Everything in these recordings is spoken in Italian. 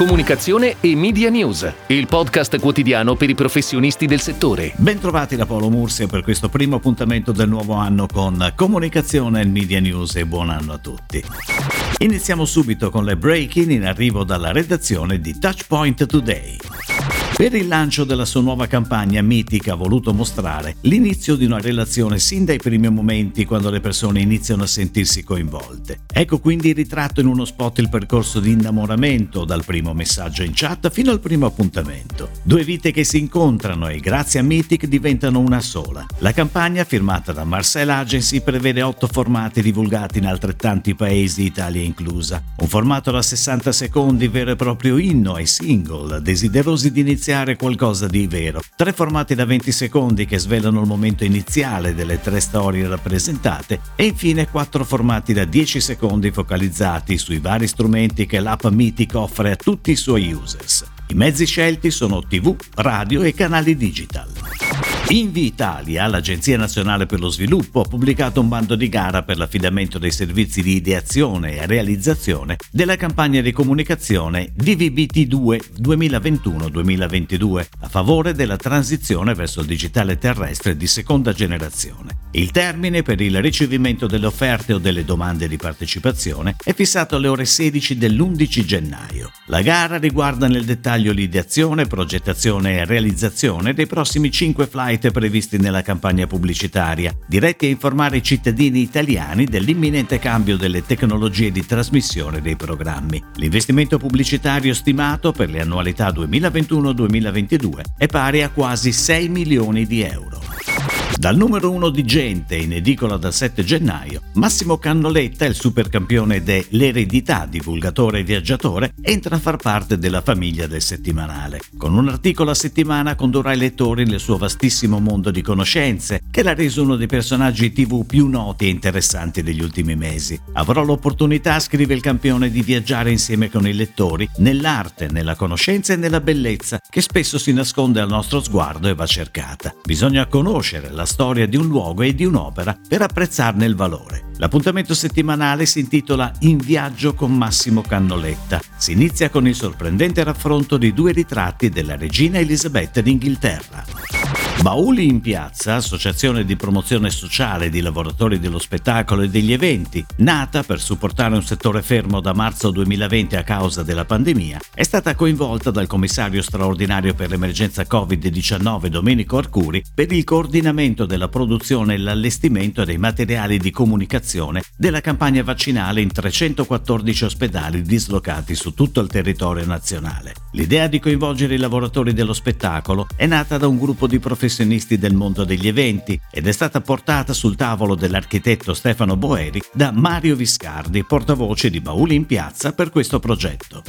Comunicazione e Media News, il podcast quotidiano per i professionisti del settore. Bentrovati da Paolo Mursia per questo primo appuntamento del nuovo anno con Comunicazione e Media News e buon anno a tutti. Iniziamo subito con le break-in in arrivo dalla redazione di Touchpoint Today. Per il lancio della sua nuova campagna, Mythic ha voluto mostrare l'inizio di una relazione sin dai primi momenti quando le persone iniziano a sentirsi coinvolte. Ecco quindi ritratto in uno spot il percorso di innamoramento dal primo messaggio in chat fino al primo appuntamento. Due vite che si incontrano e grazie a Mythic diventano una sola. La campagna, firmata da Marcel Agency, prevede otto formati divulgati in altrettanti paesi, Italia inclusa. Un formato da 60 secondi vero e proprio inno ai single, desiderosi di iniziare iniziare qualcosa di vero. Tre formati da 20 secondi che svelano il momento iniziale delle tre storie rappresentate e infine quattro formati da 10 secondi focalizzati sui vari strumenti che l'app Mythic offre a tutti i suoi users. I mezzi scelti sono TV, radio e canali digital. Invitalia, l'Agenzia Nazionale per lo Sviluppo, ha pubblicato un bando di gara per l'affidamento dei servizi di ideazione e realizzazione della campagna di comunicazione DVBT2 2021-2022 a favore della transizione verso il digitale terrestre di seconda generazione. Il termine per il ricevimento delle offerte o delle domande di partecipazione è fissato alle ore 16 dell'11 gennaio. La gara riguarda nel dettaglio l'ideazione, progettazione e realizzazione dei prossimi 5 flight site previsti nella campagna pubblicitaria, diretti a informare i cittadini italiani dell'imminente cambio delle tecnologie di trasmissione dei programmi. L'investimento pubblicitario stimato per le annualità 2021-2022 è pari a quasi 6 milioni di euro. Dal numero 1 di Gente in edicola dal 7 gennaio, Massimo Cannoletta, il supercampione dell'eredità, divulgatore e viaggiatore, entra a far parte della famiglia del settimanale. Con un articolo a settimana condurrà i lettori nel suo vastissimo mondo di conoscenze, che l'ha reso uno dei personaggi TV più noti e interessanti degli ultimi mesi. Avrò l'opportunità, scrive il campione, di viaggiare insieme con i lettori nell'arte, nella conoscenza e nella bellezza che spesso si nasconde al nostro sguardo e va cercata. Bisogna conoscere la storia di un luogo e di un'opera per apprezzarne il valore. L'appuntamento settimanale si intitola In viaggio con Massimo Cannoletta. Si inizia con il sorprendente raffronto di due ritratti della regina Elisabetta d'Inghilterra. Bauli in Piazza, associazione di promozione sociale di lavoratori dello spettacolo e degli eventi, nata per supportare un settore fermo da marzo 2020 a causa della pandemia, è stata coinvolta dal commissario straordinario per l'emergenza Covid-19 Domenico Arcuri per il coordinamento della produzione e l'allestimento dei materiali di comunicazione della campagna vaccinale in 314 ospedali dislocati su tutto il territorio nazionale. L'idea di coinvolgere i lavoratori dello spettacolo è nata da un gruppo di professionisti professionisti del mondo degli eventi ed è stata portata sul tavolo dell'architetto Stefano Boeri da Mario Viscardi, portavoce di Bauli in Piazza per questo progetto.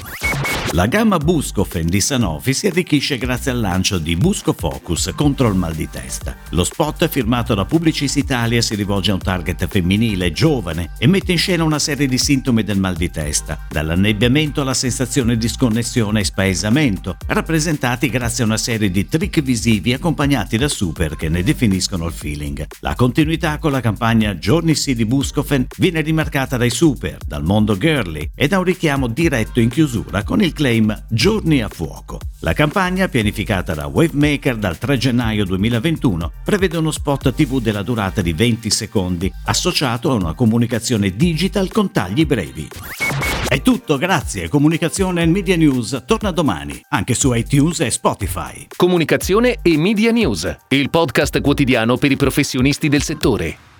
La gamma Buscofen di Sanofi si arricchisce grazie al lancio di Busco Focus contro il mal di testa. Lo spot firmato da Publicis Italia si rivolge a un target femminile, giovane e mette in scena una serie di sintomi del mal di testa, dall'annebbiamento alla sensazione di sconnessione e spaesamento, rappresentati grazie a una serie di trick visivi accompagnati da super che ne definiscono il feeling. La continuità con la campagna Giorni sì di Buscofen viene rimarcata dai super, dal mondo girly e da un richiamo diretto in chiusura con il claim Giorni a fuoco. La campagna, pianificata da Wavemaker dal 3 gennaio 2021, prevede uno spot TV della durata di 20 secondi, associato a una comunicazione digital con tagli brevi. È tutto, grazie. Comunicazione e Media News torna domani, anche su iTunes e Spotify. Comunicazione e Media News, il podcast quotidiano per i professionisti del settore.